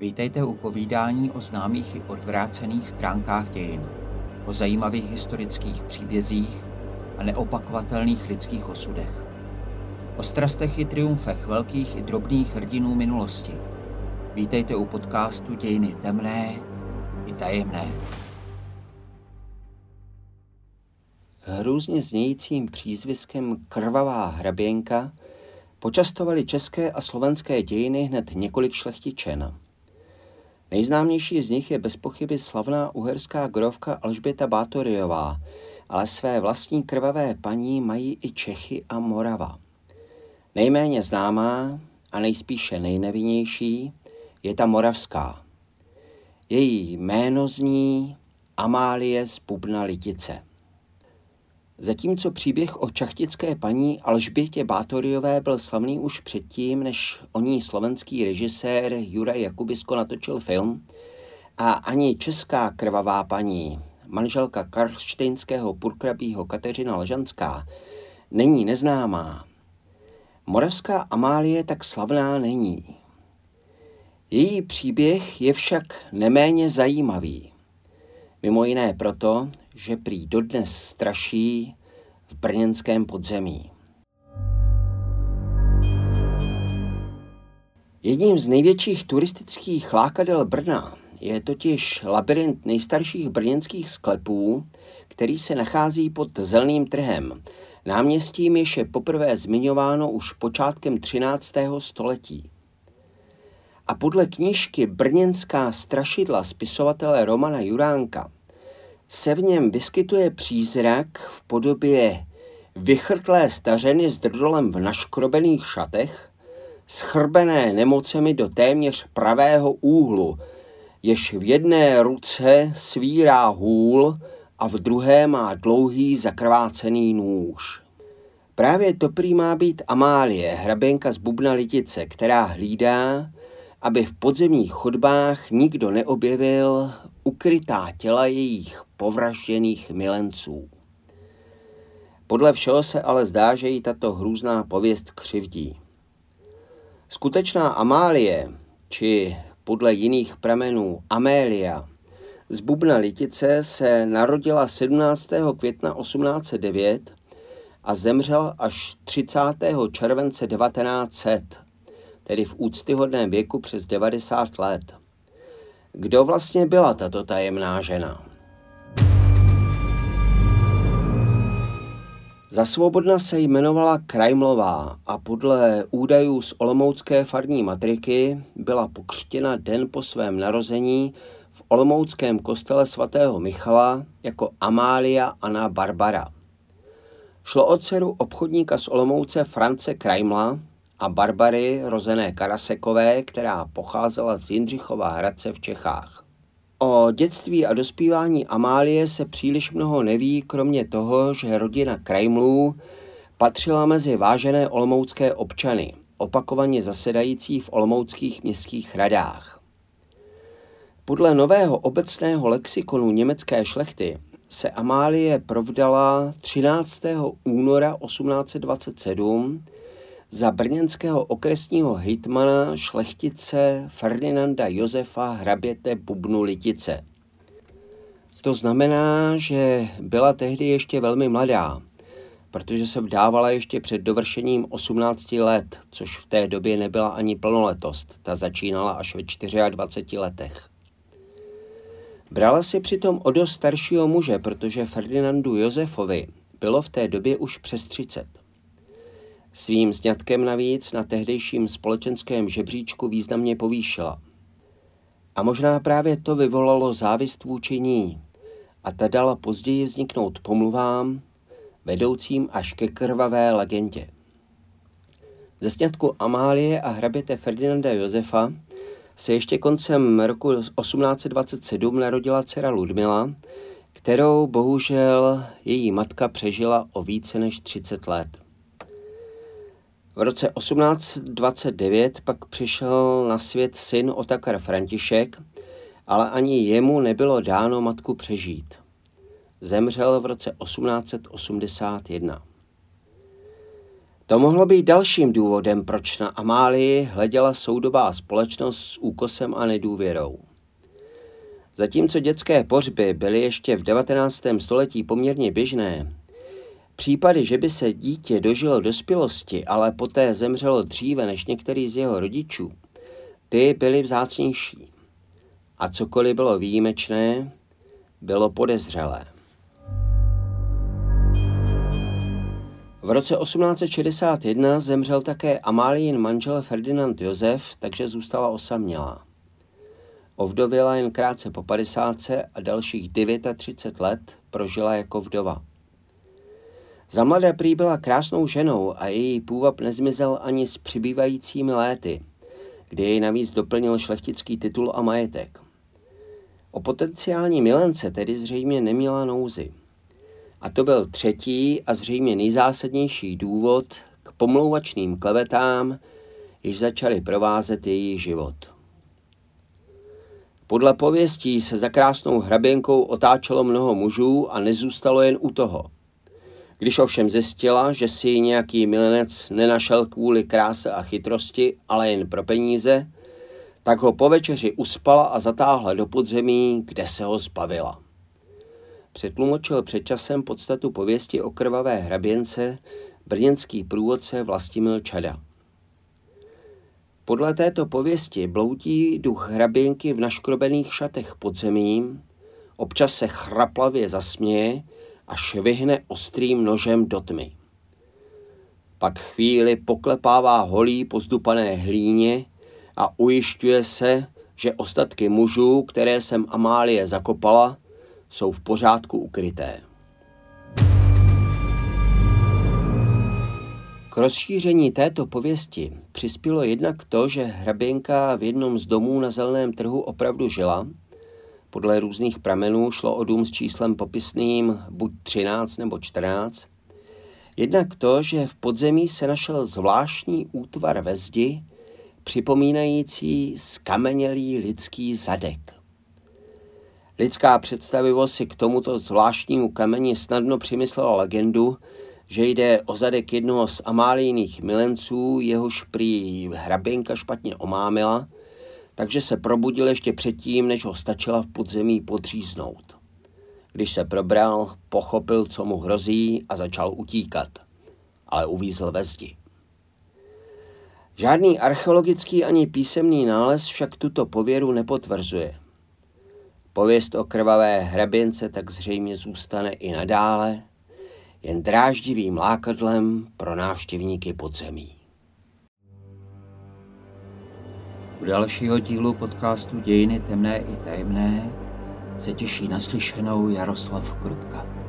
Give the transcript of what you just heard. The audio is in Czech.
Vítejte u povídání o známých i odvrácených stránkách dějin, o zajímavých historických příbězích a neopakovatelných lidských osudech. O strastech i triumfech velkých i drobných hrdinů minulosti. Vítejte u podcastu Dějiny temné i tajemné. Hrůzně znějícím přízviskem Krvavá hraběnka počastovali české a slovenské dějiny hned několik šlechtičen. Nejznámější z nich je bez pochyby slavná uherská grovka Alžběta Bátoriová, ale své vlastní krvavé paní mají i Čechy a Morava. Nejméně známá a nejspíše nejnevinnější je ta moravská. Její jméno zní Amálie z Bubna Litice. Zatímco příběh o čachtické paní Alžbětě Bátoriové byl slavný už předtím, než o ní slovenský režisér Juraj Jakubisko natočil film, a ani česká krvavá paní, manželka karlštejnského purkrabího Kateřina Ležanská, není neznámá. Moravská Amálie tak slavná není. Její příběh je však neméně zajímavý. Mimo jiné proto, že prý dodnes straší v brněnském podzemí. Jedním z největších turistických lákadel Brna je totiž labirint nejstarších brněnských sklepů, který se nachází pod Zelným trhem, náměstím jež je poprvé zmiňováno už počátkem 13. století. A podle knižky Brněnská strašidla spisovatele Romana Juránka se v něm vyskytuje přízrak v podobě vychrtlé stařeny s drdolem v naškrobených šatech, schrbené nemocemi do téměř pravého úhlu, jež v jedné ruce svírá hůl a v druhé má dlouhý zakrvácený nůž. Právě to prý má být Amálie, hraběnka z Bubna Litice, která hlídá, aby v podzemních chodbách nikdo neobjevil ukrytá těla jejich povražděných milenců. Podle všeho se ale zdá, že jí tato hrůzná pověst křivdí. Skutečná Amálie, či podle jiných pramenů Amélia, z Bubna Litice se narodila 17. května 1809 a zemřela až 30. července 1900, tedy v úctyhodném věku přes 90 let. Kdo vlastně byla tato tajemná žena? Za svobodna se jmenovala Krajmlová a podle údajů z Olomoucké farní matriky byla pokřtěna den po svém narození v Olomouckém kostele svatého Michala jako Amália Anna Barbara. Šlo o dceru obchodníka z Olomouce France Krajmla a Barbary rozené Karasekové, která pocházela z Jindřichova Hradce v Čechách. O dětství a dospívání Amálie se příliš mnoho neví, kromě toho, že rodina Krajmlů patřila mezi vážené olomoucké občany, opakovaně zasedající v olomouckých městských radách. Podle nového obecného lexikonu německé šlechty se Amálie provdala 13. února 1827 za brněnského okresního hejtmana šlechtice Ferdinanda Josefa hraběte Bubnu Litice. To znamená, že byla tehdy ještě velmi mladá, protože se vdávala ještě před dovršením 18 let, což v té době nebyla ani plnoletost, ta začínala až ve 24 letech. Brala si přitom o dost staršího muže, protože Ferdinandu Josefovi bylo v té době už přes 30. Svým sňatkem navíc na tehdejším společenském žebříčku významně povýšila. A možná právě to vyvolalo závist vůči ní a ta dala později vzniknout pomluvám, vedoucím až ke krvavé legendě. Ze sňatku Amálie a hraběte Ferdinanda Josefa se ještě koncem roku 1827 narodila dcera Ludmila, kterou bohužel její matka přežila o více než 30 let. V roce 1829 pak přišel na svět syn Otakar František, ale ani jemu nebylo dáno matku přežít. Zemřel v roce 1881. To mohlo být dalším důvodem, proč na Amálii hleděla soudobá společnost s úkosem a nedůvěrou. Zatímco dětské pořby byly ještě v 19. století poměrně běžné, případy, že by se dítě dožilo dospělosti, ale poté zemřelo dříve než některý z jeho rodičů, ty byly vzácnější. A cokoliv bylo výjimečné, bylo podezřelé. V roce 1861 zemřel také Amálín manžel Ferdinand Josef, takže zůstala osamělá. Ovdověla jen krátce po 50 a dalších 39 let prožila jako vdova. Za mladé prý byla krásnou ženou a její půvab nezmizel ani s přibývajícími léty, kdy jej navíc doplnil šlechtický titul a majetek. O potenciální milence tedy zřejmě neměla nouzy. A to byl třetí a zřejmě nejzásadnější důvod k pomlouvačným klevetám, již začaly provázet její život. Podle pověstí se za krásnou hraběnkou otáčelo mnoho mužů a nezůstalo jen u toho. Když ovšem zjistila, že si ji nějaký milenec nenašel kvůli kráse a chytrosti, ale jen pro peníze, tak ho po večeři uspala a zatáhla do podzemí, kde se ho zbavila. Přetlumočil před časem podstatu pověsti o krvavé hraběnce brněnský průvodce Vlastimil Čada. Podle této pověsti bloudí duch hraběnky v naškrobených šatech podzemím, občas se chraplavě zasměje a švihne ostrým nožem do tmy. Pak chvíli poklepává holí po zdupané hlíně a ujišťuje se, že ostatky mužů, které jsem Amálie zakopala, jsou v pořádku ukryté. K rozšíření této pověsti přispělo jednak to, že hraběnka v jednom z domů na zeleném trhu opravdu žila. Podle různých pramenů šlo o dům s číslem popisným buď 13 nebo 14. Jednak to, že v podzemí se našel zvláštní útvar ve zdi, připomínající skamenělý lidský zadek. Lidská představivost si k tomuto zvláštnímu kameni snadno přimyslela legendu, že jde o zadek jednoho z amálijných milenců, jehož prý hraběnka špatně omámila, takže se probudil ještě předtím, než ho stačila v podzemí podříznout. Když se probral, pochopil, co mu hrozí a začal utíkat, ale uvízl ve zdi. Žádný archeologický ani písemný nález však tuto pověru nepotvrzuje. Pověst o krvavé hraběnce tak zřejmě zůstane i nadále, jen dráždivým lákadlem pro návštěvníky podzemí. U dalšího dílu podcastu Dějiny temné i tajemné se těší naslyšenou Jaroslav Krutka.